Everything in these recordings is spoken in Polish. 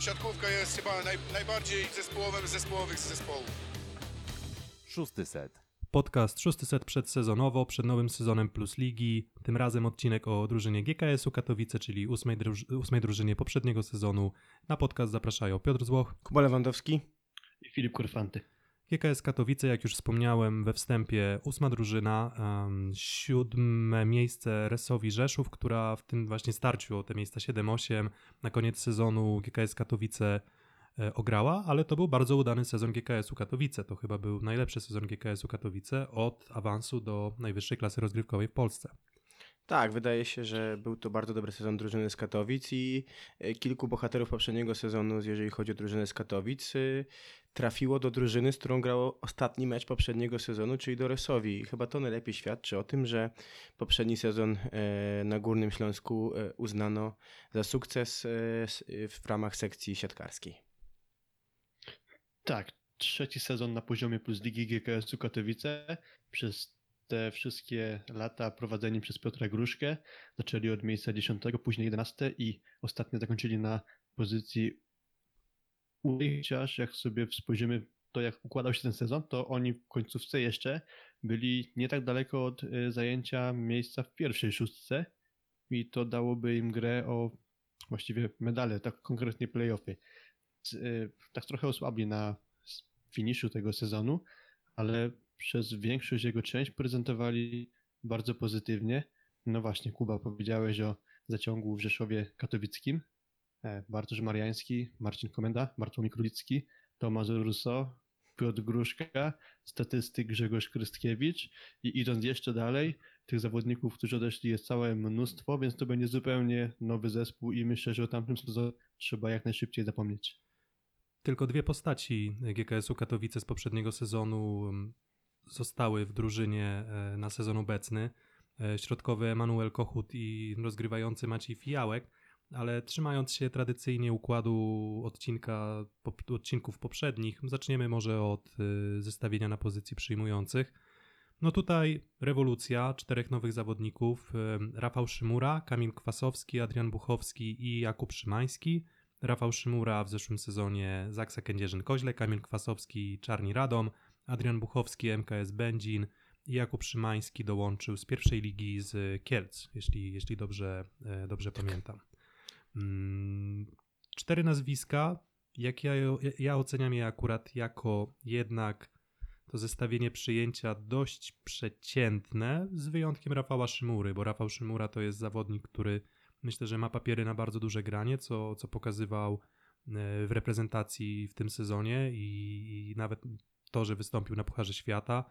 siatkówka jest chyba naj, najbardziej zespołowym z zespołowych zespołów. Szósty set. Podcast szósty set przedsezonowo, przed nowym sezonem Plus Ligi. Tym razem odcinek o drużynie GKS-u Katowice, czyli ósmej, druż- ósmej drużynie poprzedniego sezonu. Na podcast zapraszają Piotr Złoch, Kuba Lewandowski. i Filip Kurfanty. GKS Katowice, jak już wspomniałem we wstępie, ósma drużyna, um, siódme miejsce Resowi Rzeszów, która w tym właśnie starciu o te miejsca 7-8 na koniec sezonu GKS Katowice e, ograła, ale to był bardzo udany sezon GKS-u Katowice. To chyba był najlepszy sezon GKS-u Katowice od awansu do najwyższej klasy rozgrywkowej w Polsce. Tak, wydaje się, że był to bardzo dobry sezon drużyny z Katowic i e, kilku bohaterów poprzedniego sezonu, jeżeli chodzi o drużynę z Katowic, e, trafiło do drużyny, z którą grało ostatni mecz poprzedniego sezonu, czyli do Resowi. I chyba to najlepiej świadczy o tym, że poprzedni sezon e, na Górnym Śląsku e, uznano za sukces w ramach sekcji siatkarskiej. Tak, trzeci sezon na poziomie plus ligi GKS-u Katowice. Przez te wszystkie lata prowadzeni przez Piotra Gruszkę. Zaczęli od miejsca 10, później 11 i ostatnio zakończyli na pozycji u chociaż jak sobie spojrzymy to jak układał się ten sezon, to oni w końcówce jeszcze byli nie tak daleko od y, zajęcia miejsca w pierwszej szóstce i to dałoby im grę o właściwie medale, tak konkretnie playoffy. Y, Tak trochę osłabli na finiszu tego sezonu, ale przez większość jego część prezentowali bardzo pozytywnie. No właśnie, Kuba, powiedziałeś o zaciągu w Rzeszowie Katowickim. E, Bartosz Mariański, Marcin Komenda, Bartłomiej Królicki, Tomasz Russo, Piotr Gruszka, statystyk Grzegorz Krystkiewicz i idąc jeszcze dalej, tych zawodników, którzy odeszli jest całe mnóstwo, więc to będzie zupełnie nowy zespół i myślę, że o tamtym sezonie trzeba jak najszybciej zapomnieć. Tylko dwie postaci GKS-u Katowice z poprzedniego sezonu zostały w drużynie e, na sezon obecny. E, Środkowy Emanuel Kochut i rozgrywający Maciej Fijałek, ale trzymając się tradycyjnie układu odcinka, odcinków poprzednich, zaczniemy może od e, zestawienia na pozycji przyjmujących. No tutaj rewolucja, czterech nowych zawodników, Rafał Szymura, Kamil Kwasowski, Adrian Buchowski i Jakub Szymański. Rafał Szymura w zeszłym sezonie Zaksa Kędzierzyn-Koźle, Kamil Kwasowski Czarni Radom, Adrian Buchowski MKS Będzin i Jakub Szymański dołączył z pierwszej ligi z Kielc, jeśli, jeśli dobrze, e, dobrze pamiętam. Mm, Cztery nazwiska, jak ja, ja oceniam je akurat jako jednak to zestawienie przyjęcia dość przeciętne, z wyjątkiem Rafała Szymury, bo Rafał Szymura to jest zawodnik, który myślę, że ma papiery na bardzo duże granie, co, co pokazywał e, w reprezentacji w tym sezonie i, i nawet to, że wystąpił na Pucharze Świata.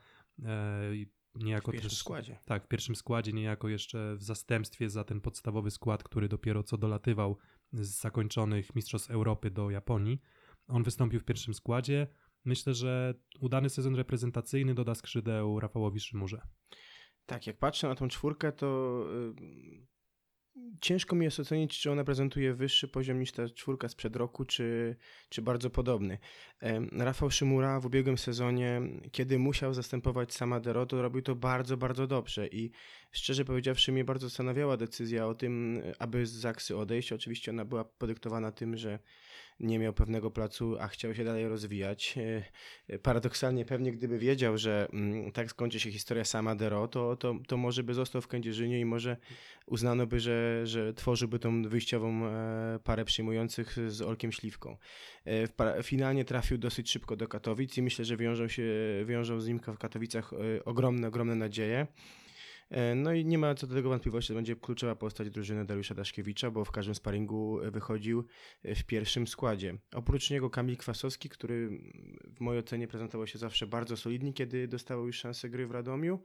e, Niejako W pierwszym też, składzie. Tak, w pierwszym składzie, niejako jeszcze w zastępstwie za ten podstawowy skład, który dopiero co dolatywał z zakończonych Mistrzostw Europy do Japonii. On wystąpił w pierwszym składzie. Myślę, że udany sezon reprezentacyjny doda skrzydeł Rafałowi Szymurze. Tak, jak patrzę na tą czwórkę, to y, ciężko mi jest ocenić, czy ona prezentuje wyższy poziom niż ta czwórka sprzed roku, czy, czy bardzo podobny. Rafał Szymura w ubiegłym sezonie, kiedy musiał zastępować Samadero, to robił to bardzo, bardzo dobrze i szczerze powiedziawszy mnie bardzo zastanawiała decyzja o tym, aby z Zaksy odejść. Oczywiście ona była podyktowana tym, że nie miał pewnego placu, a chciał się dalej rozwijać. E, Paradoksalnie pewnie gdyby wiedział, że mm, tak skończy się historia Samadero, to, to, to może by został w Kędzierzynie i może uznano by, że, że tworzyłby tą wyjściową e, parę przyjmujących z Olkiem Śliwką. E, Finalnie trafił dosyć szybko do Katowic i myślę, że wiążą się wiążą z nim w Katowicach ogromne, ogromne nadzieje. E, No i nie ma co do tego wątpliwości, to będzie kluczowa postać drużyny Dariusza Daszkiewicza, bo w każdym sparingu wychodził w pierwszym składzie. Oprócz niego Kamil Kwasowski, który w mojej ocenie prezentował się zawsze bardzo solidnie, kiedy dostawał już szansę gry w Radomiu.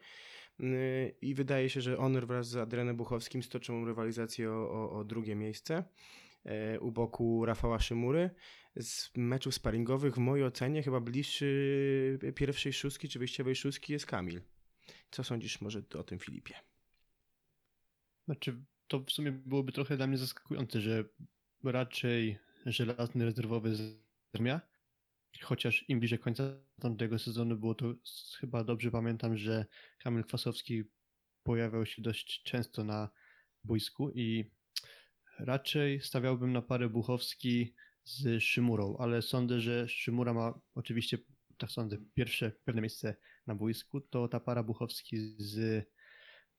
I wydaje się, że on wraz z Adrianem Buchowskim stoczą rywalizację o, o, o drugie miejsce e, u boku Rafała Szymury. Z meczów sparingowych w mojej ocenie chyba bliższy pierwszej szóstki czy wyjściowej szóstki jest Kamil. Co sądzisz może o tym Filipie? Znaczy, to w sumie byłoby trochę dla mnie zaskakujące, że raczej żelazny rezerwowy z Armia, chociaż im bliżej końca tamtego sezonu było to chyba dobrze pamiętam, że Kamil Kwasowski pojawiał się dość często na boisku i raczej stawiałbym na parę Buchowski z Szymurą, ale sądzę, że Szymura ma oczywiście, tak sądzę, pierwsze pewne miejsce na boisku, to ta para Buchowski z,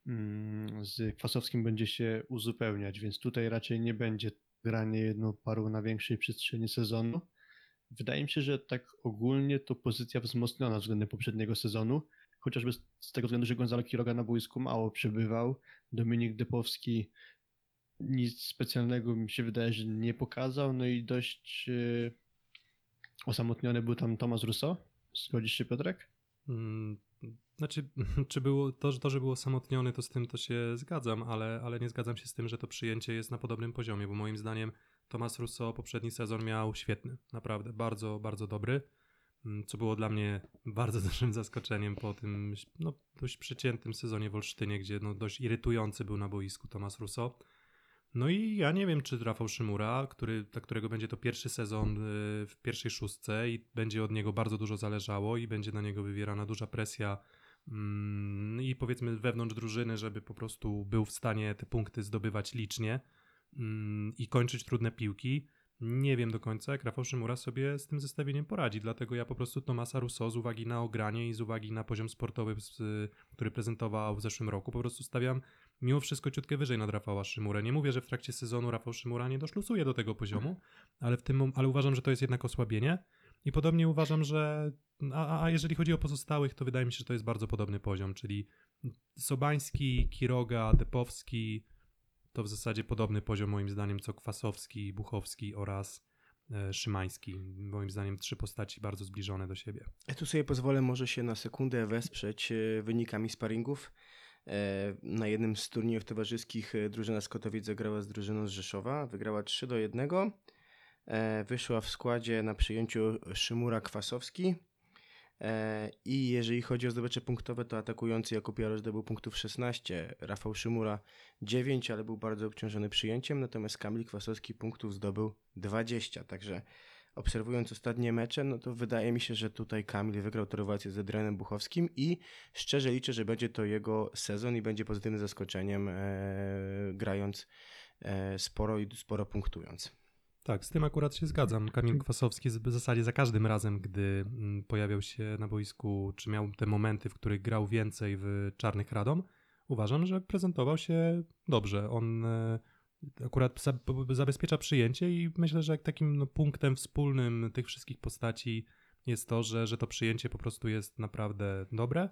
mm, z Kwasowskim będzie się uzupełniać, więc tutaj raczej nie będzie granie jedną parą na większej przestrzeni sezonu. Wydaje mi się, że tak ogólnie to pozycja wzmocniona względem poprzedniego sezonu, chociażby z- tego względu, że Gonzalo Quiroga na boisku mało przebywał, Dominik Depowski nic specjalnego mi się wydaje, że nie pokazał, no i dość yy, osamotniony był tam Tomasz Russo. Zgodzisz się Piotrek? Mm, Znaczy, czy było to, że- to, że był osamotniony, to z tym to się zgadzam, ale, ale nie zgadzam się z tym, że to przyjęcie jest na podobnym poziomie, bo moim zdaniem Tomas Russo poprzedni sezon miał świetny, naprawdę, bardzo, bardzo dobry, mm, co było dla mnie bardzo dużym zaskoczeniem po tym no, dość przeciętnym sezonie w Olsztynie, gdzie no, dość irytujący był na boisku Tomas Russo. No i ja nie wiem, czy Rafał Szymura, który, dla którego będzie to pierwszy sezon y, w pierwszej szóstce i będzie od niego bardzo dużo zależało i będzie na niego wywierana duża presja mm, i powiedzmy wewnątrz drużyny, żeby po prostu był w stanie te punkty zdobywać licznie mm, i kończyć trudne piłki. Nie wiem do końca, jak Rafał Szymura sobie z tym zestawieniem poradzi, dlatego ja po prostu Tomasa Rousseau z uwagi na ogranie i z uwagi na poziom sportowy, który prezentował w zeszłym roku, po prostu stawiam mimo wszystko ciutkę wyżej nad Rafała Szymurę. Nie mówię, że w trakcie sezonu Rafał Szymura nie doszlusuje do tego poziomu, ale, w tym, ale uważam, że to jest jednak osłabienie i podobnie uważam, że a, a- a jeżeli chodzi o pozostałych, to wydaje mi się, że to jest bardzo podobny poziom, czyli Sobański, Kiroga, Depowski, to w zasadzie podobny poziom moim zdaniem co Kwasowski, Buchowski oraz e, Szymański. Moim zdaniem trzy postaci bardzo zbliżone do siebie. Ja tu sobie pozwolę może się na sekundę wesprzeć e, wynikami sparingów. E, Na jednym z turniejów towarzyskich e, drużyna z Kotowic zagrała z drużyną z Rzeszowa. Wygrała 3 do 1. E, Wyszła w składzie na przyjęciu Szymura Kwasowski. I jeżeli chodzi o zdobycze punktowe, to atakujący Jakub Jarosz zdobył punktów 16, Rafał Szymura 9, ale był bardzo obciążony przyjęciem, natomiast Kamil Kwasowski punktów zdobył 20, także obserwując ostatnie mecze, no to wydaje mi się, że tutaj Kamil wygrał tę rywalizację z Adrianem Buchowskim i szczerze liczę, że będzie to jego sezon i będzie pozytywnym zaskoczeniem, e, grając e, sporo i sporo punktując. Tak, z tym akurat się zgadzam. Kamil Kwasowski w zasadzie za każdym razem, gdy mm, pojawiał się na boisku, czy miał te momenty, w których grał więcej w Czarnych Radom, uważam, że prezentował się dobrze. On e, akurat zabezpiecza przyjęcie i myślę, że takim no, punktem wspólnym tych wszystkich postaci jest to, że, że to przyjęcie po prostu jest naprawdę dobre.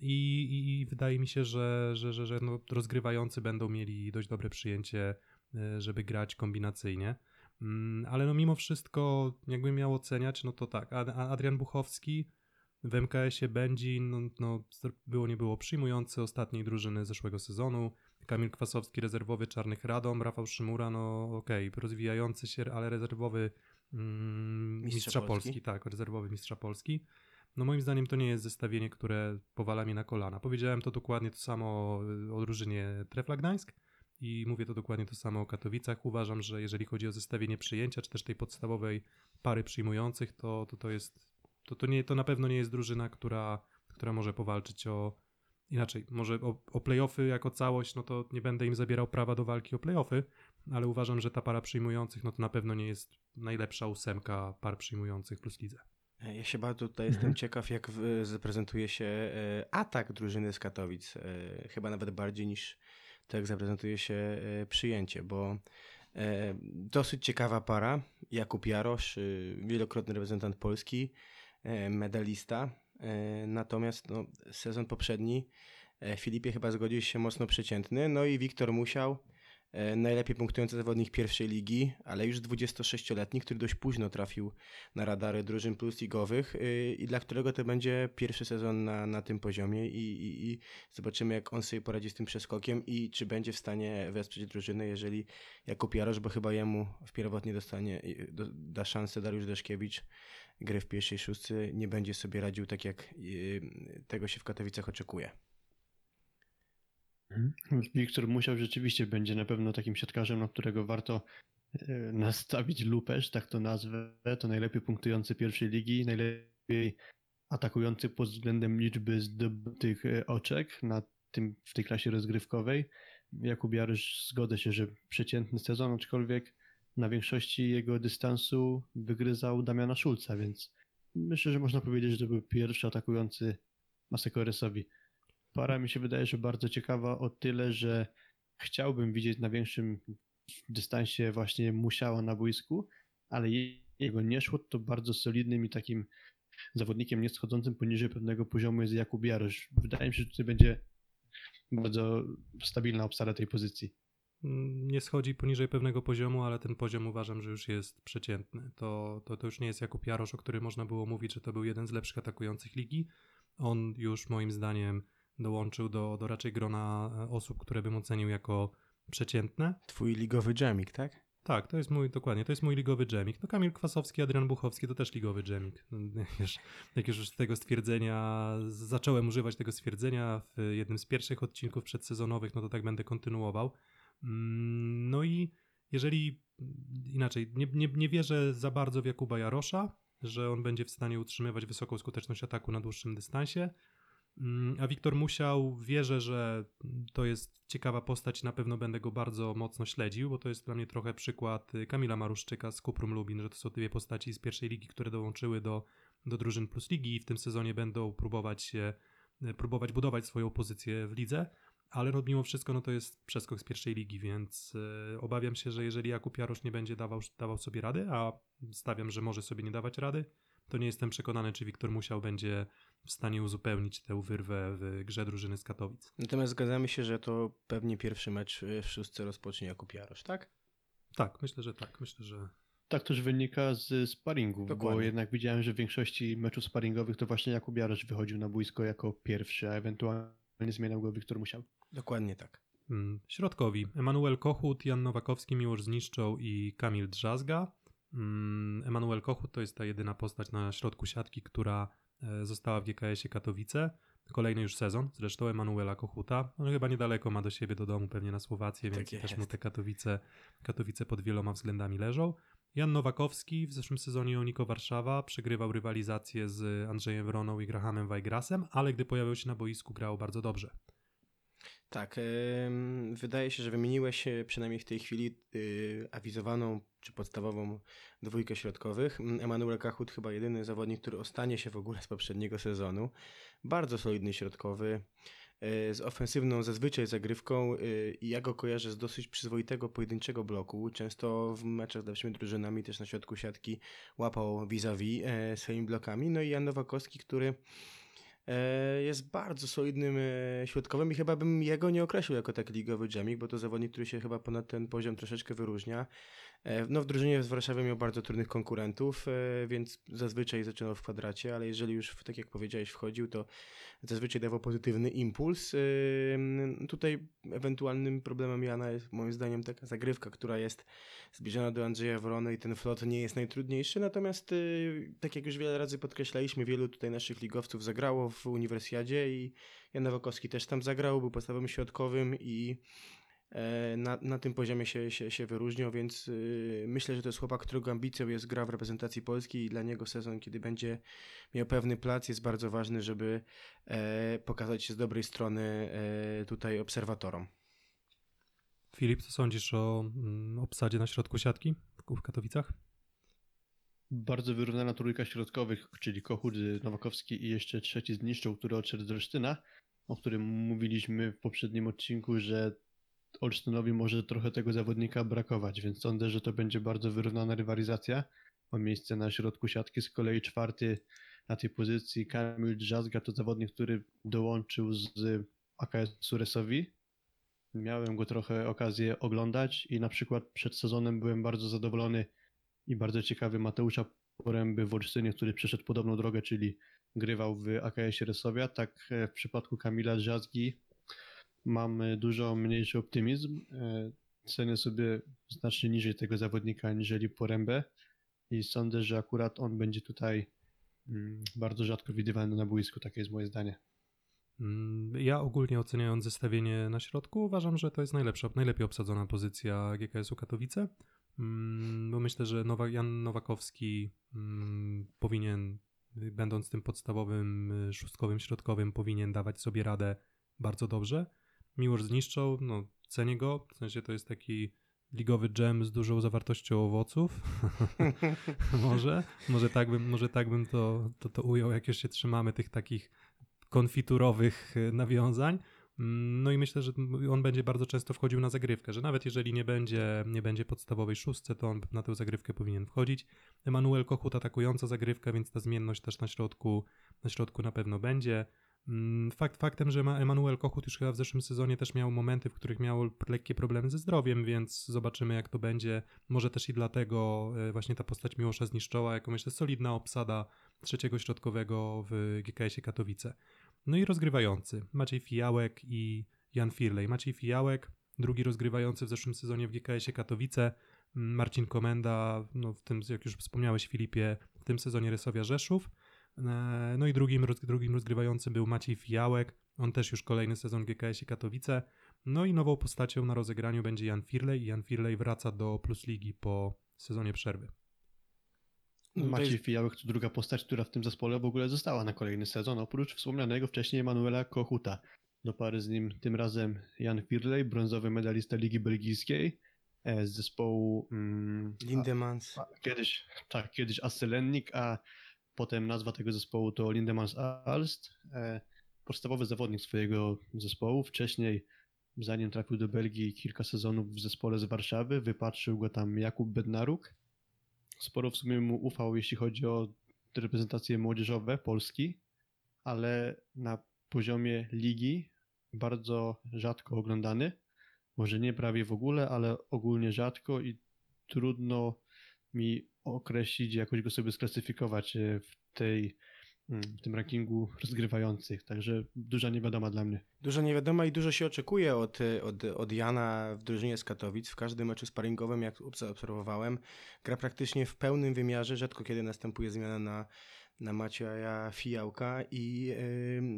I, i, i wydaje mi się, że, że, że, że no, rozgrywający będą mieli dość dobre przyjęcie, e, żeby grać kombinacyjnie. Mm, Ale no mimo wszystko, jakbym miał oceniać, no to tak, Adrian Buchowski w MKS-ie będzie, no, no było nie było przyjmujący ostatniej drużyny zeszłego sezonu, Kamil Kwasowski rezerwowy Czarnych Radom, Rafał Szymura, no okej, rozwijający się, ale rezerwowy mm, Mistrza mistrza, Polski. Polski, tak, rezerwowy mistrza Polski. No moim zdaniem to nie jest zestawienie, które powala mnie na kolana. Powiedziałem to dokładnie to samo y, o drużynie Trefla Gdańsk, i mówię to dokładnie to samo o Katowicach. Uważam, że jeżeli chodzi o zestawienie przyjęcia, czy też tej podstawowej pary przyjmujących, to to, to jest. To, to, nie, to na pewno nie jest drużyna, która, która może powalczyć o. Inaczej, może o, o playoffy jako całość, no to nie będę im zabierał prawa do walki o playoffy, ale uważam, że ta para przyjmujących, no to na pewno nie jest najlepsza ósemka par przyjmujących plus lidze. E, Ja się bardzo tutaj jestem ciekaw, jak zaprezentuje się e, atak drużyny z Katowic. E, Chyba nawet bardziej niż to, jak zaprezentuje się przyjęcie, bo dosyć ciekawa para. Jakub Jarosz, wielokrotny reprezentant Polski, medalista. E, Natomiast no, sezon poprzedni e, Filipie chyba zgodził się mocno przeciętny. No i Wiktor Musiał, e, najlepiej punktujący zawodnik pierwszej ligi, ale już 26-letni, który dość późno trafił na radary drużyn plus ligowych i dla którego to będzie pierwszy sezon na, na tym poziomie i, i, i zobaczymy jak on sobie poradzi z tym przeskokiem i czy będzie w stanie wesprzeć drużynę, jeżeli Jakub Jarosz, bo chyba jemu w pierwotnie dostanie, do, da szansę Dariusz Deszkiewicz gry w pierwszej szóstce, nie będzie sobie radził tak jak yy, tego się w Katowicach oczekuje. Wiktor Musiał rzeczywiście będzie na pewno takim siatkarzem, na którego warto e, nastawić lupę, że tak to nazwę. To najlepiej punktujący pierwszej ligi, najlepiej atakujący pod względem liczby zdobytych e, oczek na tym, w tej klasie rozgrywkowej. Jakub Jarysz zgodzę się, że przeciętny sezon, aczkolwiek na większości jego dystansu wygryzał Damiana Szulca, więc myślę, że można powiedzieć, że to był pierwszy atakujący Masekoresowi. Para mi się wydaje, że bardzo ciekawa o tyle, że chciałbym widzieć na większym dystansie właśnie musiała na boisku, ale jego nie szło, to bardzo solidnym i takim zawodnikiem nie schodzącym poniżej pewnego poziomu jest Jakub Jarosz. Wydaje mi się, że tutaj będzie bardzo stabilna obsada tej pozycji. Mm, Nie schodzi poniżej pewnego poziomu, ale ten poziom uważam, że już jest przeciętny. To, to, to już nie jest Jakub Jarosz, o którym można było mówić, że to był jeden z lepszych atakujących ligi. On już moim zdaniem dołączył do, do raczej grona e, osób, które bym ocenił jako przeciętne. Twój ligowy dżemik, tak? Tak, to jest mój, dokładnie, to jest mój ligowy dżemik. No Kamil Kwasowski, Adrian Buchowski to też ligowy dżemik. No, Jak już, jak już z tego stwierdzenia, zacząłem używać tego stwierdzenia w jednym z pierwszych odcinków przedsezonowych, no to tak będę kontynuował. Mm, No i jeżeli, inaczej, nie, nie, nie wierzę za bardzo w Jakuba Jarosza, że on będzie w stanie utrzymywać wysoką skuteczność ataku na dłuższym dystansie. Mm, A Wiktor Musiał, wierzę, że to jest ciekawa postać, na pewno będę go bardzo mocno śledził, bo to jest dla mnie trochę przykład y, Kamila Maruszczyka z Kuprum Lubin, że to są dwie postaci z pierwszej ligi, które dołączyły do, do drużyn plus ligi i w tym sezonie będą próbować się, y, próbować budować swoją pozycję w lidze, ale no, mimo wszystko no, to jest przeskok z pierwszej ligi, więc y, obawiam się, że jeżeli Jakub Jarosz nie będzie dawał, dawał sobie rady, a stawiam, że może sobie nie dawać rady, to nie jestem przekonany, czy Wiktor Musiał będzie w stanie uzupełnić tę wyrwę w grze drużyny z Katowic. Natomiast zgadzamy się, że to pewnie pierwszy mecz w szóstce rozpocznie Jakub Jarosz, tak? Tak, myślę, że tak. Myślę, że Tak też wynika z sparingów, bo Dokładnie. jednak widziałem, że w większości meczów sparingowych to właśnie Jakub Jarosz wychodził na boisko jako pierwszy, a ewentualnie zmieniał go Wiktor Musiał. Dokładnie tak. mm, środkowi Emanuel Kochut, Jan Nowakowski, Miłosz Zniszczą i Kamil Drzazga. Mm, Emanuel Kochut to jest ta jedyna postać na środku siatki, która e, została w GKS-ie Katowice. Kolejny już sezon, zresztą Emanuela Kochuta. On chyba niedaleko ma do siebie, do domu, pewnie na Słowację, Tak więc też jest. mu te Katowice, Katowice pod wieloma względami leżą. Jan Nowakowski w zeszłym sezonie Uniko Warszawa przegrywał rywalizację z Andrzejem Wroną i Grahamem Weigrasem, ale gdy pojawił się na boisku grał bardzo dobrze. Tak, wydaje się, że wymieniłeś przynajmniej w tej chwili y, awizowaną czy podstawową dwójkę środkowych. Emanuel Kachut chyba jedyny zawodnik, który ostanie się w ogóle z poprzedniego sezonu. Bardzo solidny środkowy, z ofensywną zazwyczaj zagrywką y, i ja go kojarzę z dosyć przyzwoitego pojedynczego bloku. Często w meczach z lepszymi drużynami też na środku siatki łapał vis-a-vis e, swoimi blokami. No i Jan Nowakowski, który E, Jest bardzo solidnym e, środkowym i chyba bym jego nie określił jako taki ligowy dżemik, bo to zawodnik, który się chyba ponad ten poziom troszeczkę wyróżnia. E, No w drużynie z Warszawy miał bardzo trudnych konkurentów, e, więc zazwyczaj zaczynał w kwadracie, ale jeżeli już, tak jak powiedziałeś, wchodził, to zazwyczaj dawał pozytywny impuls. E, Tutaj ewentualnym problemem Jana jest moim zdaniem taka zagrywka, która jest zbliżona do Andrzeja Wrony i ten flot nie jest najtrudniejszy, natomiast tak jak już wiele razy podkreślaliśmy, wielu tutaj naszych ligowców zagrało w Uniwersjadzie i Jan Nowakowski też tam zagrał, był podstawowym środkowym i na, na tym poziomie się, się, się wyróżniał, więc y, myślę, że to jest chłopak, którego ambicją jest gra w reprezentacji Polski i dla niego sezon, kiedy będzie miał pewny plac, jest bardzo ważny, żeby e, pokazać się z dobrej strony e, tutaj obserwatorom. Filip, co sądzisz o mm, obsadzie na środku siatki w- Katowicach? Bardzo wyrównana trójka środkowych, czyli Kochut, Nowakowski i jeszcze trzeci zniszczył, który odszedł z Olsztyna, o którym mówiliśmy w poprzednim odcinku, że Olsztynowi może trochę tego zawodnika brakować, więc sądzę, że to będzie bardzo wyrównana rywalizacja o miejsce na środku siatki. Z kolei czwarty na tej pozycji Kamil Drzazga to zawodnik, który dołączył z AKS Suresowi. Miałem go trochę okazję oglądać i na przykład przed sezonem byłem bardzo zadowolony i bardzo ciekawy Mateusza Poręby w Olsztynie, który przeszedł podobną drogę, czyli grywał w AKS Resowia. Tak e, w przypadku Kamila Drzazgi mam e, dużo mniejszy optymizm. E, Cenię sobie znacznie niżej tego zawodnika aniżeli Porębę i sądzę, że akurat on będzie tutaj mm, bardzo rzadko widywany na boisku, takie jest moje zdanie. Mm, Ja ogólnie oceniając zestawienie na środku, uważam, że to jest najlepsza, najlepiej obsadzona pozycja GKS-u Katowice, Mm, bo myślę, że Jan Nowakowski powinien, będąc tym podstawowym y, szóstkowym środkowym, powinien dawać sobie radę bardzo dobrze. Miłosz zniszczą, no cenię go, w sensie to jest taki ligowy dżem z dużą zawartością owoców. może, może tak bym, może tak bym to, to, to ujął, jak już się trzymamy tych takich konfiturowych y, nawiązań. Mm, No i myślę, że on będzie bardzo często wchodził na zagrywkę, że nawet jeżeli nie będzie, nie będzie podstawowej szóstce, to on na tę zagrywkę powinien wchodzić. Emanuel Kochut atakująca zagrywka, więc ta zmienność też na środku, na środku na pewno będzie. Mm, Fakt faktem, że ma- Emanuel Kochut już chyba w zeszłym sezonie też miał momenty, w których miał lekkie problemy ze zdrowiem, więc zobaczymy jak to będzie. Może też i dlatego e, właśnie ta postać Miłosza zniszczała, jako myślę solidna obsada trzeciego środkowego w GKS-ie Katowice. No i rozgrywający Maciej Fijałek i Jan Firlej. Maciej Fijałek, drugi rozgrywający w zeszłym sezonie w GKS-ie Katowice. Mm, Marcin Komenda, no w tym, jak już wspomniałeś Filipie, w tym sezonie Rysowia Rzeszów. E, No i drugim, drugim rozgrywającym był Maciej Fijałek. On też już kolejny sezon GKS-ie Katowice. No i nową postacią na rozegraniu będzie Jan Firlej. I Jan Firlej wraca do Plus Ligi po sezonie przerwy. No to Maciej Fijałek to druga postać, która w tym zespole w ogóle została na kolejny sezon, oprócz wspomnianego wcześniej Emanuela Kochuta. Do pary z nim tym razem Jan Firley, brązowy medalista Ligi Belgijskiej e, z zespołu mm, Lindemans. a, kiedyś, tak, kiedyś Asselennik, a potem nazwa tego zespołu to Lindemans Alst. E, podstawowy zawodnik swojego zespołu. Wcześniej, zanim trafił do Belgii, kilka sezonów w zespole z Warszawy, wypatrzył go tam Jakub Bednaruk. Sporo w sumie mu ufał, jeśli chodzi o reprezentacje młodzieżowe Polski, ale na poziomie ligi bardzo rzadko oglądany. Może nie prawie w ogóle, ale ogólnie rzadko i trudno mi określić, jakoś go sobie sklasyfikować e, w tej mm, w tym rankingu rozgrywających. Także duża niewiadoma dla mnie. Dużo nie wiadomo i dużo się oczekuje od, od, od Jana w drużynie z Katowic. W każdym meczu sparingowym, jak zaobserwowałem, gra praktycznie w pełnym wymiarze. Rzadko kiedy następuje zmiana na, na Macieja Fijałka i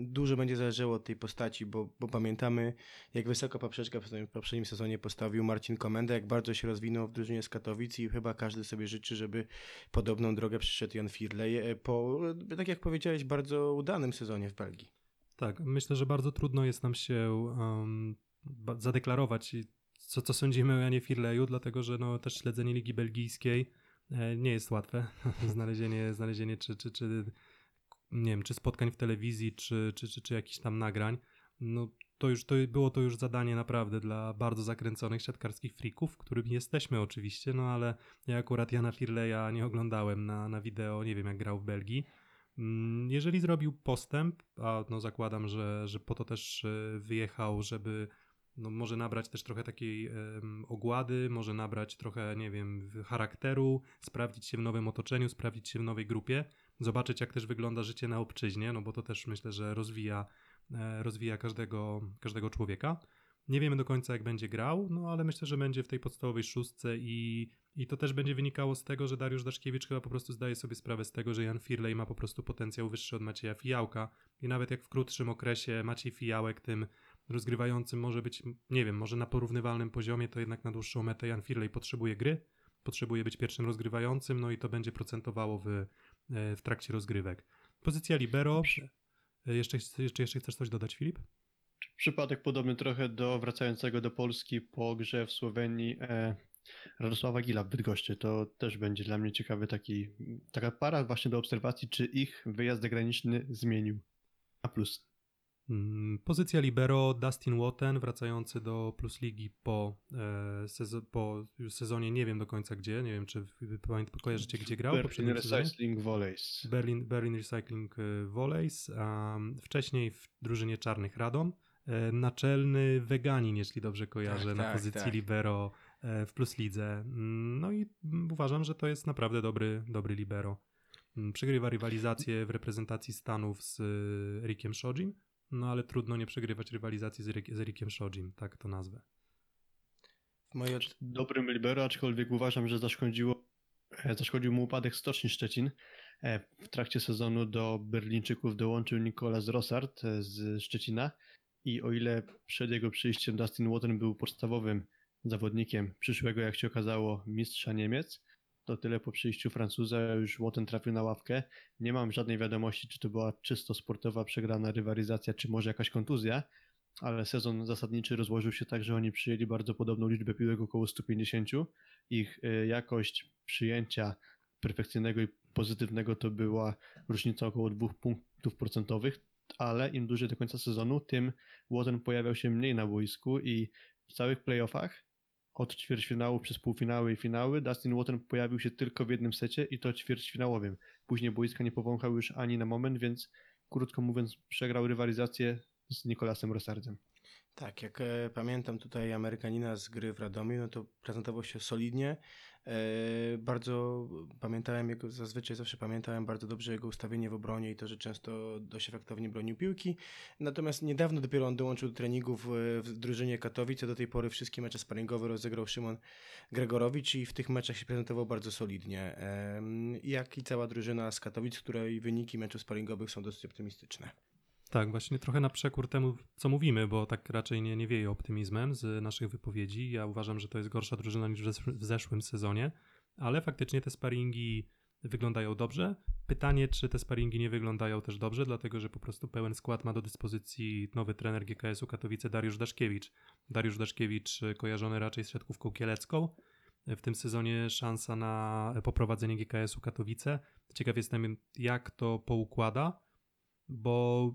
dużo będzie zależało od tej postaci, bo, bo pamiętamy, jak wysoko poprzeczkę w poprzednim- sezonie postawił Marcin Komenda, jak bardzo się rozwinął w drużynie z Katowic i chyba każdy sobie życzy, żeby podobną drogę przyszedł Jan Firley e, po, e, tak jak powiedziałeś, bardzo udanym sezonie w Belgii. Tak, myślę, że bardzo trudno jest nam się um, zadeklarować, co, co sądzimy o Janie Firleju, dlatego że no, też śledzenie Ligi Belgijskiej nie jest łatwe. znalezienie, znalezienie czy, czy, czy, nie wiem, czy spotkań w telewizji, czy, czy, czy, czy jakichś tam nagrań. No, to już to było to już zadanie naprawdę dla bardzo zakręconych siatkarskich frików, którymi jesteśmy oczywiście, no ale ja akurat Jana Firleja nie oglądałem na, na wideo, nie wiem jak grał w Belgii. Mm, Jeżeli zrobił postęp, a no zakładam, że, że po to też e, wyjechał, żeby no może nabrać też trochę takiej em, ogłady, może nabrać trochę, nie wiem, charakteru, sprawdzić się w nowym otoczeniu, sprawdzić się w nowej grupie, zobaczyć jak też wygląda życie na obczyźnie, no bo to też myślę, że rozwija, e, rozwija każdego, każdego człowieka. Nie wiemy do końca jak będzie grał, no ale myślę, że będzie w tej podstawowej szóstce i, i to też będzie wynikało z tego, że Dariusz Daszkiewicz chyba po prostu zdaje sobie sprawę z tego, że Jan Firley ma po prostu potencjał wyższy od Macieja Fijałka i nawet jak w krótszym okresie Maciej Fijałek tym rozgrywającym może być, nie wiem, może na porównywalnym poziomie, to jednak na dłuższą metę Jan Firley potrzebuje gry, potrzebuje być pierwszym rozgrywającym, no i to będzie procentowało w, e, w trakcie rozgrywek. Pozycja libero. E, Jeszcze, jeszcze, jeszcze chcesz coś dodać, Filip? Przypadek podobny trochę do wracającego do Polski po grze w Słowenii e, Radosława Gila w Bydgoszczy. To też będzie dla mnie ciekawy taki, taka para właśnie do obserwacji, czy ich wyjazd zagraniczny zmienił. A plus. Mm, Pozycja libero Dustin Wotten wracający do Plus Ligi po, e, sezo- po sezonie, nie wiem do końca gdzie, nie wiem czy kojarzycie gdzie grał Berlin. Recycling Volleys. Berlin, Berlin Recycling e, Volleys, wcześniej w drużynie Czarnych Radom. E, Naczelny weganin, jeśli dobrze kojarzę, Tak, na tak, pozycji tak. libero w Plus Lidze. Mm, No i uważam, że to jest naprawdę dobry, dobry libero. Mm, Przegrywa rywalizację w reprezentacji Stanów z Rickiem Shojim, no ale trudno nie przegrywać rywalizacji z, Rick, z Rickiem Shojim, tak to nazwę. W mojej. Dobrym libero, aczkolwiek uważam, że zaszkodziło, e, zaszkodził mu upadek Stoczni Szczecin. E, W trakcie sezonu do Berlińczyków dołączył Nikolas Rossard e, z Szczecina i o ile przed jego przyjściem Dustin Wotten był podstawowym zawodnikiem przyszłego, jak się okazało, mistrza Niemiec, to tyle po przyjściu Francuza już Wotten trafił na ławkę. Nie mam żadnej wiadomości, czy to była czysto sportowa przegrana rywalizacja, czy może jakaś kontuzja, ale sezon zasadniczy rozłożył się tak, że oni przyjęli bardzo podobną liczbę piłek, około 150. Ich y, jakość przyjęcia perfekcyjnego i pozytywnego to była różnica około 2 punktów procentowych, ale im dłużej do końca sezonu, tym Łoten pojawiał się mniej na boisku i w całych playoffach od ćwierćfinału przez półfinały i finały Dustin Łoten pojawił się tylko w jednym secie i to ćwierćfinałowym. Później boiska nie powąchał już ani na moment, więc krótko mówiąc przegrał rywalizację z Nikolasem Rosardem. Tak, jak e, pamiętam tutaj Amerykanina z gry w Radomiu, no to prezentował się solidnie. E, bardzo pamiętałem jego, zazwyczaj zawsze pamiętałem bardzo dobrze jego ustawienie w obronie i to, że często dość efektownie bronił piłki. Natomiast niedawno dopiero on dołączył do treningów w, w drużynie Katowice. Do tej pory wszystkie mecze sparingowe rozegrał Szymon Gregorowicz i w tych meczach się prezentował bardzo solidnie. E, jak i cała drużyna z Katowic, której wyniki meczów sparingowych są dosyć optymistyczne. Tak, właśnie trochę na przekór temu, co mówimy, bo tak raczej nie, nie wieje optymizmem z naszych wypowiedzi. Ja uważam, że to jest gorsza drużyna niż w zesz- w zeszłym sezonie, ale faktycznie te sparingi wyglądają dobrze. Pytanie, czy te sparingi nie wyglądają też dobrze, dlatego że po prostu pełen skład ma do dyspozycji nowy trener GKS-u Katowice Dariusz Daszkiewicz. Dariusz Daszkiewicz y, kojarzony raczej z siatkówką kielecką. W tym sezonie szansa na poprowadzenie GKS-u Katowice. Ciekaw jestem, jak to poukłada bo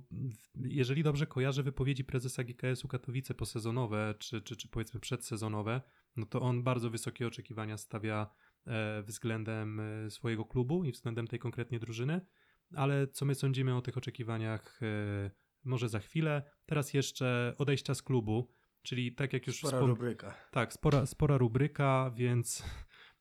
jeżeli dobrze kojarzę wypowiedzi prezesa GKS-u Katowice posezonowe, czy, czy, czy powiedzmy przedsezonowe, no to on bardzo wysokie oczekiwania stawia e, względem e, swojego klubu i względem tej konkretnie drużyny, ale co my sądzimy o tych oczekiwaniach e, może za chwilę. Teraz jeszcze odejścia z klubu, czyli tak jak już Spora rubryka. tak, spora, spora rubryka, więc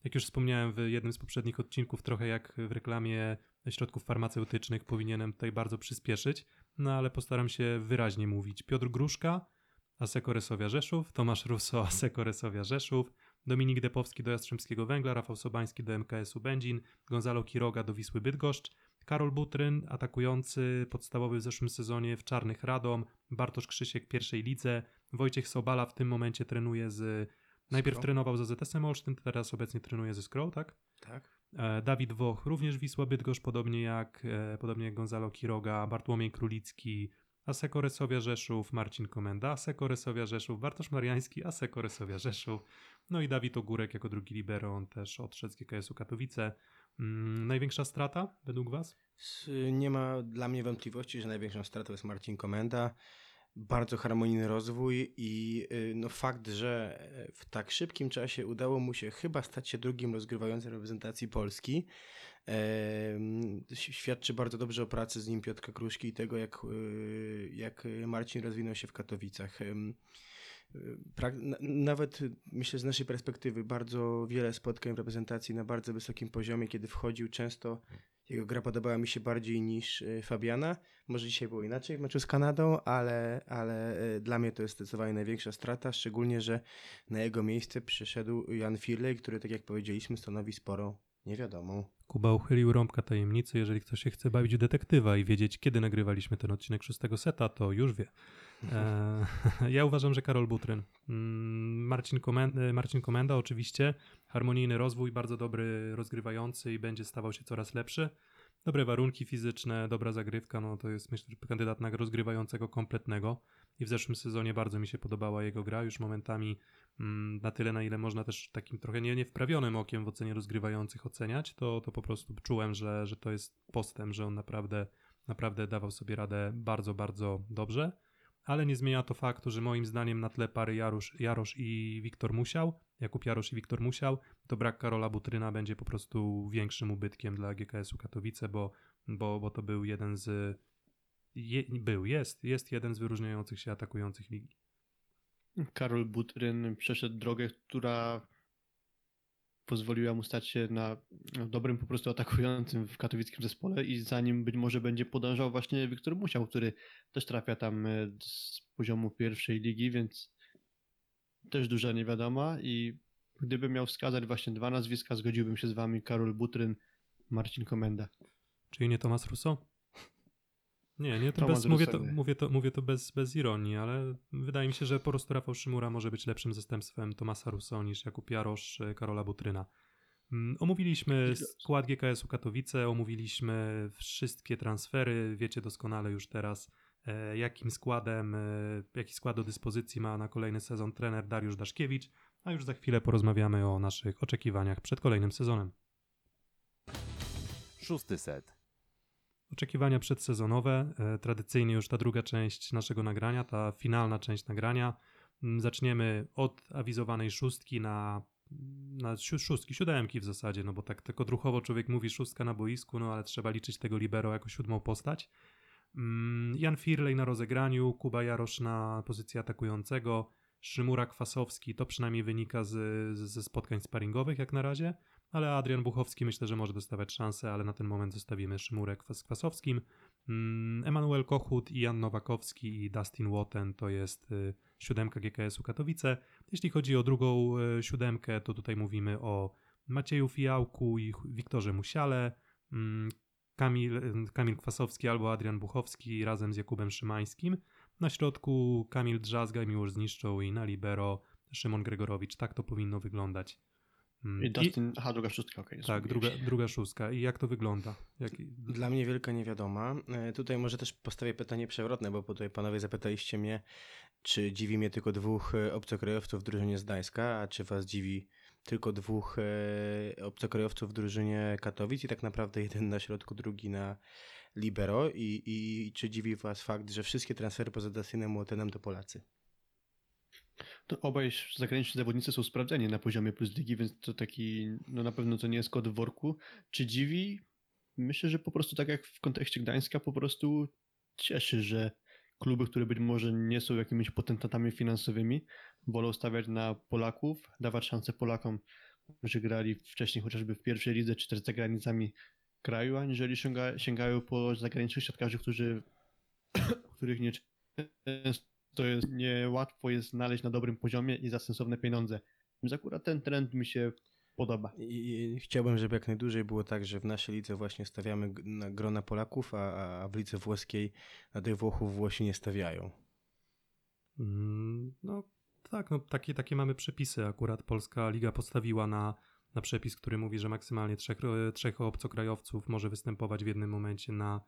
jak już wspomniałem w jednym z poprzednich odcinków, trochę jak w reklamie środków farmaceutycznych, powinienem tutaj bardzo przyspieszyć, no ale postaram się wyraźnie mówić. Piotr Gruszka, Aseko Resowia Rzeszów, Tomasz Russo, Aseko Resowia Rzeszów, Dominik Depowski do Jastrzębskiego Węgla, Rafał Sobański do MKS-u Będzin, Gonzalo Kiroga do Wisły Bydgoszcz, Karol Butryn, atakujący podstawowy w zeszłym sezonie w Czarnych Radom, Bartosz Krzysiek pierwszej lidze, Wojciech Sobala w tym momencie trenuje z... Najpierw trenował za ZS-em Olsztyn, teraz obecnie trenuje ze Skrą, tak? Tak? E, Dawid Woch, również Wisła Bydgoszcz, podobnie jak, e, podobnie jak Gonzalo Kiroga, Bartłomiej Królicki, Aseko Resowia Rzeszów, Marcin Komenda, Aseko Resowia Rzeszów, Bartosz Mariański, Aseko Resowia Rzeszów, no i Dawid Ogórek jako drugi libero, on też odszedł z GKS-u Katowice. Mm, największa strata według Was? Nie ma dla mnie wątpliwości, że największą stratą jest Marcin Komenda. Bardzo harmonijny rozwój i y, no, fakt, że w tak szybkim czasie udało mu się chyba stać się drugim rozgrywającym reprezentacji Polski, em, świadczy bardzo dobrze o pracy z nim Piotrka Kruszki i tego, jak, y, jak Marcin rozwinął się w Katowicach. Y, Pra- na- nawet myślę z naszej perspektywy bardzo wiele spotkań w reprezentacji na bardzo wysokim poziomie, kiedy wchodził często jego gra podobała mi się bardziej niż y, Fabiana. Może dzisiaj było inaczej w meczu z Kanadą, ale, ale y, dla mnie to jest zdecydowanie największa strata, szczególnie, że na jego miejsce przyszedł Jan Firley, który, tak jak powiedzieliśmy, stanowi sporą niewiadomą. Kuba uchylił rąbka tajemnicy. Jeżeli ktoś się chce bawić w detektywa i wiedzieć, kiedy nagrywaliśmy ten odcinek szóstego seta, to już wie. E, ja uważam, że Karol Butryn. Mm, Marcin, Komen- e, Marcin Komenda oczywiście, harmonijny rozwój, bardzo dobry rozgrywający i będzie stawał się coraz lepszy. Dobre warunki fizyczne, dobra zagrywka, no to jest myślę, że kandydat na rozgrywającego kompletnego. I w zeszłym sezonie bardzo mi się podobała jego gra, już momentami mm, na tyle, na ile można też takim trochę nie, niewprawionym okiem w ocenie rozgrywających oceniać, to, to po prostu czułem, że, że to jest postęp, że on naprawdę, naprawdę dawał sobie radę bardzo, bardzo dobrze. Ale nie zmienia to faktu, że moim zdaniem na tle pary Jarosz, Jarosz i Wiktor Musiał, Jakub Jarosz i Wiktor Musiał, to brak Karola Butryna będzie po prostu większym ubytkiem dla GKS-u Katowice, bo, bo, bo to był jeden z. Je, był, jest, jest jeden z wyróżniających się atakujących ligi. Karol Butryn przeszedł drogę, która pozwoliła mu stać się na no, dobrym po prostu atakującym w katowickim zespole i za nim być może będzie podążał właśnie Wiktor Musiał, który też trafia tam e, z poziomu pierwszej ligi, więc też duża niewiadoma i gdybym miał wskazać właśnie dwa nazwiska, zgodziłbym się z wami Karol Butryn, Marcin Komenda. Czyli nie Tomas Russo? Nie, nie, to Tomasz bez, mówię, to, mówię, to, mówię to bez, bez ironii, ale wydaje mi się, że po prostu Rafał Szymura może być lepszym zastępstwem Tomasa Russo niż Jakub Jarosz, e, Karola Butryna. Mm, Omówiliśmy skład GKS-u Katowice, omówiliśmy wszystkie transfery, wiecie doskonale już teraz, e, jakim składem, e, jaki skład do dyspozycji ma na kolejny sezon trener Dariusz Daszkiewicz, a już za chwilę porozmawiamy o naszych oczekiwaniach przed kolejnym sezonem. Szósty set. Oczekiwania przedsezonowe, e, tradycyjnie już ta druga część naszego nagrania, ta finalna część nagrania. Mm, Zaczniemy od awizowanej szóstki na, na szóstki, siódemki w zasadzie, no bo tak, tak odruchowo człowiek mówi szóstka na boisku, no ale trzeba liczyć tego libero jako siódmą postać. Mm, Jan Firlej na rozegraniu, Kuba Jarosz na pozycji atakującego, Szymura Kwasowski, to przynajmniej wynika z, ze spotkań sparingowych jak na razie, ale Adrian Buchowski myślę, że może dostawać szansę, ale na ten moment zostawimy Szymurę Kwas- z Kwasowskim. Mm, Emanuel Kochut Jan Nowakowski i Dustin Woten to jest y, siódemka GKS-u Katowice. Jeśli chodzi o drugą y, siódemkę, to tutaj mówimy o Macieju Fijałku i Wiktorze Musiale, mm, Kamil, y, Kamil Kwasowski albo Adrian Buchowski razem z Jakubem Szymańskim. Na środku Kamil Drzazga i Miłosz Zniszczą i na libero Szymon Gregorowicz. Tak to powinno wyglądać. Mm, I Dustin, aha, druga szóstka, okej. tak, druga, druga szóstka. I jak to wygląda? Jak, Dla mnie wielka niewiadoma. E, Tutaj może też postawię pytanie przewrotne, bo tutaj panowie zapytaliście mnie, czy dziwi mnie tylko dwóch e, obcokrajowców w drużynie z Gdańska, a czy was dziwi tylko dwóch e, obcokrajowców w drużynie Katowic i tak naprawdę jeden na środku, drugi na libero i, i czy dziwi was fakt, że wszystkie transfery poza Dustinem Łotenem to Polacy? To obaj zagraniczni zawodnicy są sprawdzeni na poziomie plus ligi, więc to taki, no na pewno to nie jest kod w worku. Czy dziwi? Myślę, że po prostu tak jak w kontekście Gdańska, po prostu cieszy, że kluby, które być może nie są jakimiś potentatami finansowymi, wolą stawiać na Polaków, dawać szansę Polakom, którzy grali wcześniej chociażby w pierwszej lidze, czy też za granicami kraju, aniżeli sięga, sięgają po zagranicznych siatkarzy, którzy, których nie to jest niełatwo jest znaleźć na dobrym poziomie i za sensowne pieniądze. Więc akurat ten trend mi się podoba. I i chciałbym, żeby jak najdłużej było tak, że w naszej lidze właśnie stawiamy na grona Polaków, a, a w lidze włoskiej na tych Włochów Włosi nie stawiają. Mm, No tak, no takie, takie mamy przepisy. Akurat Polska Liga postawiła na, na przepis, który mówi, że maksymalnie trzech, e, trzech obcokrajowców może występować w jednym momencie na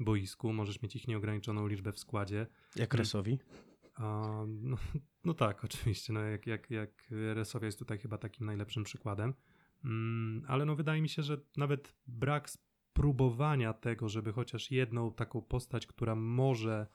boisku. Możesz mieć ich nieograniczoną liczbę w składzie. Jak. Resowi? A, no, no tak, oczywiście. No jak, jak, jak Resowia jest tutaj chyba takim najlepszym przykładem. Mm, ale no wydaje mi się, że nawet brak spróbowania tego, żeby chociaż jedną taką postać, która może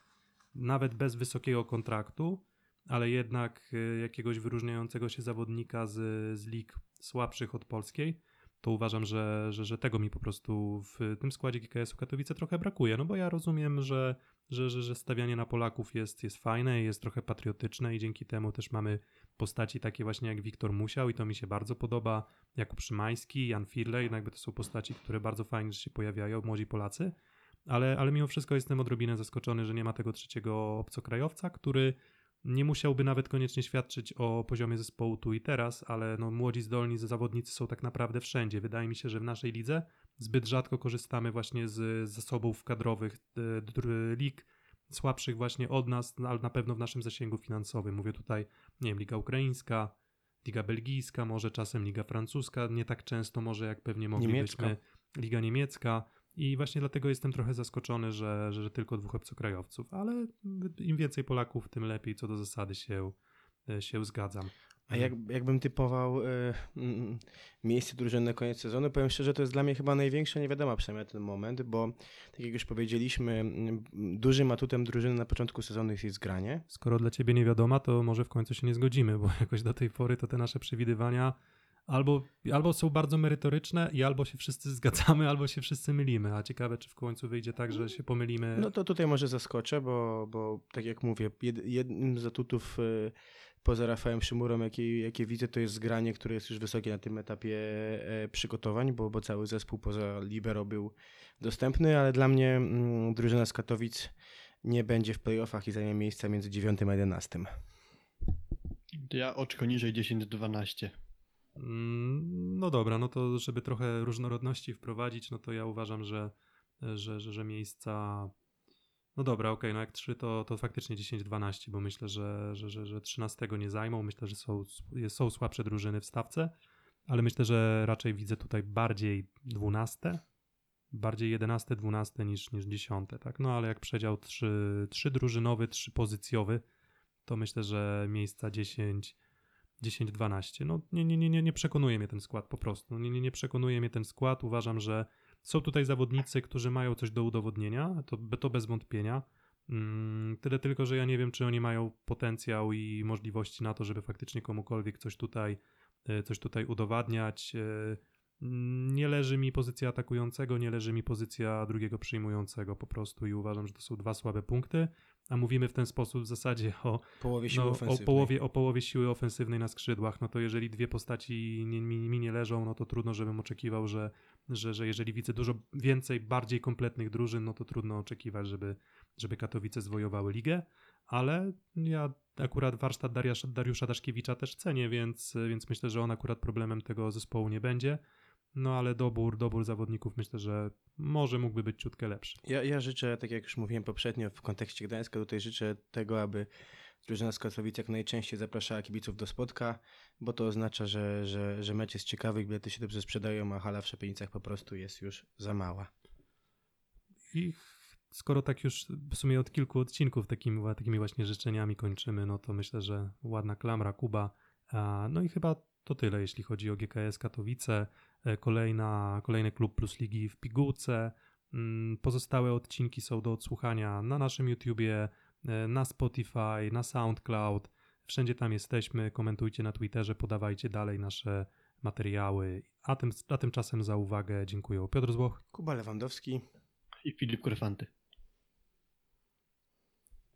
nawet bez wysokiego kontraktu, ale jednak y, jakiegoś wyróżniającego się zawodnika z, z lig słabszych od polskiej, to uważam, że, że, że tego mi po prostu w tym składzie GKS-u Katowice trochę brakuje. No bo ja rozumiem, że, że, że, że stawianie na Polaków jest, jest fajne, jest trochę patriotyczne i dzięki temu też mamy postaci takie właśnie jak Wiktor Musiał i to mi się bardzo podoba, Jakub Szymański, Jan Firlej, no to są postaci, które bardzo fajnie się pojawiają, młodzi Polacy, ale, ale mimo wszystko jestem odrobinę zaskoczony, że nie ma tego trzeciego obcokrajowca, który nie musiałby nawet koniecznie świadczyć o poziomie zespołu tu i teraz, ale no, młodzi, zdolni zawodnicy są tak naprawdę wszędzie. Wydaje mi się, że w naszej lidze zbyt rzadko korzystamy właśnie z zasobów kadrowych e, lig słabszych właśnie od nas, no, ale na pewno w naszym zasięgu finansowym. Mówię tutaj, nie wiem, Liga Ukraińska, Liga Belgijska, może czasem Liga Francuska, nie tak często może jak pewnie moglibyśmy. Niemiecka. Liga Niemiecka. I właśnie dlatego jestem trochę zaskoczony, że, że, tylko dwóch obcokrajowców, ale im więcej Polaków, tym lepiej, co do zasady się, e, się zgadzam. A jak, jakbym typował mm, miejsce drużyny na koniec sezonu, powiem szczerze, to jest dla mnie chyba największa niewiadoma przynajmniej na ten moment, bo tak jak już powiedzieliśmy, mm, dużym atutem drużyny na początku sezonu jest zgranie. Skoro dla ciebie nie wiadoma, to może w końcu się nie zgodzimy, bo jakoś do tej pory to te nasze przewidywania albo, albo są bardzo merytoryczne i albo się wszyscy zgadzamy, albo się wszyscy mylimy. A ciekawe, czy w końcu wyjdzie tak, że się pomylimy. No to tutaj może zaskoczę, bo, bo tak jak mówię, jed, jednym z atutów e, poza Rafałem Szymurą, jakie, jakie widzę, to jest zgranie, które jest już wysokie na tym etapie e, przygotowań, bo, bo cały zespół poza Libero był dostępny, ale dla mnie mm, drużyna z Katowic nie będzie w playoffach i zajmie miejsca między 9 a 11. To ja oczko niżej 10-12. Mm, No dobra, no to żeby trochę różnorodności wprowadzić, no to ja uważam, że, że, że, że miejsca. No dobra, okej, no jak 3 to, to faktycznie 10-12, bo myślę, że, że, że, że 13 nie zajmą. Myślę, że są, są słabsze drużyny w stawce, ale myślę, że raczej widzę tutaj bardziej 12 bardziej 11, 12 niż, niż 10, tak? No ale jak przedział 3, 3 drużynowy, 3 pozycjowy, to myślę, że miejsca 10, 10, 12. No nie, nie, nie, nie, przekonuje mnie ten skład po prostu. Nie, nie, nie przekonuje mnie ten skład. Uważam, że są tutaj zawodnicy, którzy mają coś do udowodnienia, to, to bez wątpienia. Mm, Tyle tylko, że ja nie wiem, czy oni mają potencjał i możliwości na to, żeby faktycznie komukolwiek coś tutaj, e, coś tutaj udowadniać. E, Nie leży mi pozycja atakującego, nie leży mi pozycja drugiego przyjmującego po prostu i uważam, że to są dwa słabe punkty, a mówimy w ten sposób w zasadzie o, Połowie siły no, o, połowie, o połowie siły ofensywnej na skrzydłach, no to jeżeli dwie postaci nie, mi, mi nie leżą, no to trudno, żebym oczekiwał, że, że, że jeżeli widzę dużo więcej, bardziej kompletnych drużyn, no to trudno oczekiwać, żeby, żeby Katowice zwojowały ligę, ale ja akurat warsztat Dariusza, Dariusza Daszkiewicza też cenię, więc, więc myślę, że on akurat problemem tego zespołu nie będzie. No ale dobór, dobór zawodników myślę, że może mógłby być ciutkę lepszy. Ja, ja życzę, tak jak już mówiłem poprzednio w kontekście Gdańska, tutaj życzę tego, aby drużyna z Katowic jak najczęściej zapraszała kibiców do spotka, bo to oznacza, że, że, że mecz jest ciekawy, bilety się dobrze sprzedają, a hala w Szepienicach po prostu jest już za mała. I skoro tak już w sumie od kilku odcinków takimi, takimi właśnie życzeniami kończymy, no to myślę, że ładna klamra Kuba. No i chyba to tyle, jeśli chodzi o GKS Katowice. E, Kolejna, kolejny klub plus ligi w pigułce. Mm, Pozostałe odcinki są do odsłuchania na naszym YouTubie, e, na Spotify, na SoundCloud. Wszędzie tam jesteśmy. Komentujcie na Twitterze, podawajcie dalej nasze materiały. A, tym, a tymczasem za uwagę dziękuję. Piotr Złoch. Kuba Lewandowski. I Filip Korfanty.